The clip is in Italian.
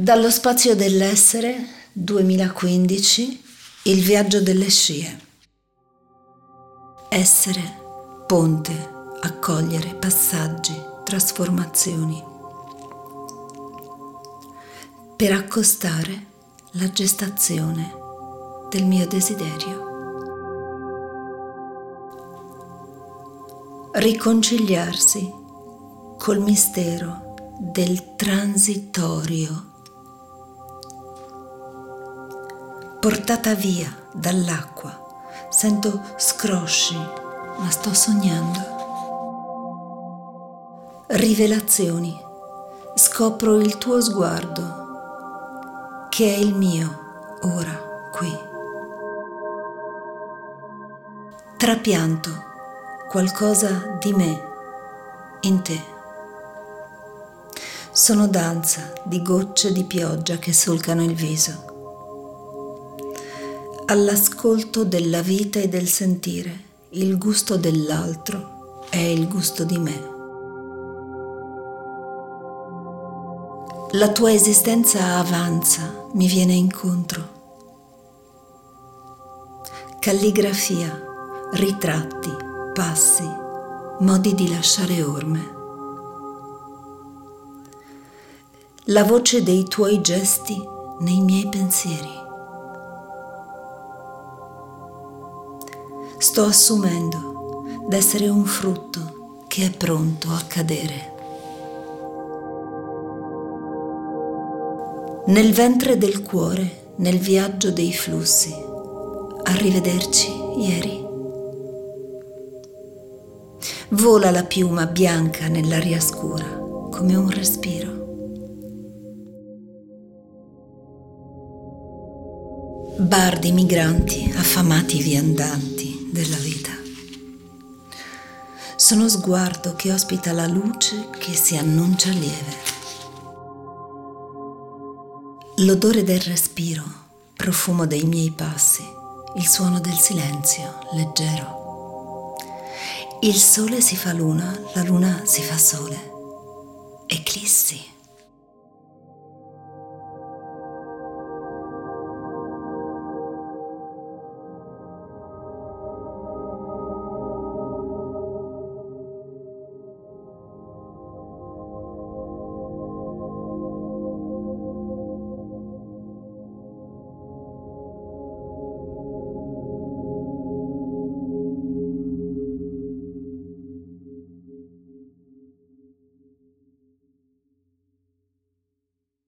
Dallo spazio dell'essere 2015 Il viaggio delle scie. Essere, ponte, accogliere passaggi, trasformazioni. Per accostare la gestazione del mio desiderio. Riconciliarsi col mistero del transitorio portata via dall'acqua. Sento scrosci, ma sto sognando. Rivelazioni. Scopro il tuo sguardo, che è il mio ora qui. Trapianto qualcosa di me in te. Sono danza di gocce di pioggia che solcano il viso all'ascolto della vita e del sentire. Il gusto dell'altro è il gusto di me. La tua esistenza avanza, mi viene incontro. Calligrafia, ritratti, passi, modi di lasciare orme. La voce dei tuoi gesti nei miei pensieri. Sto assumendo d'essere un frutto che è pronto a cadere. Nel ventre del cuore, nel viaggio dei flussi, arrivederci ieri. Vola la piuma bianca nell'aria scura come un respiro. Bardi migranti, affamati viandanti della vita. Sono sguardo che ospita la luce che si annuncia lieve. L'odore del respiro, profumo dei miei passi, il suono del silenzio leggero. Il sole si fa luna, la luna si fa sole. Eclissi.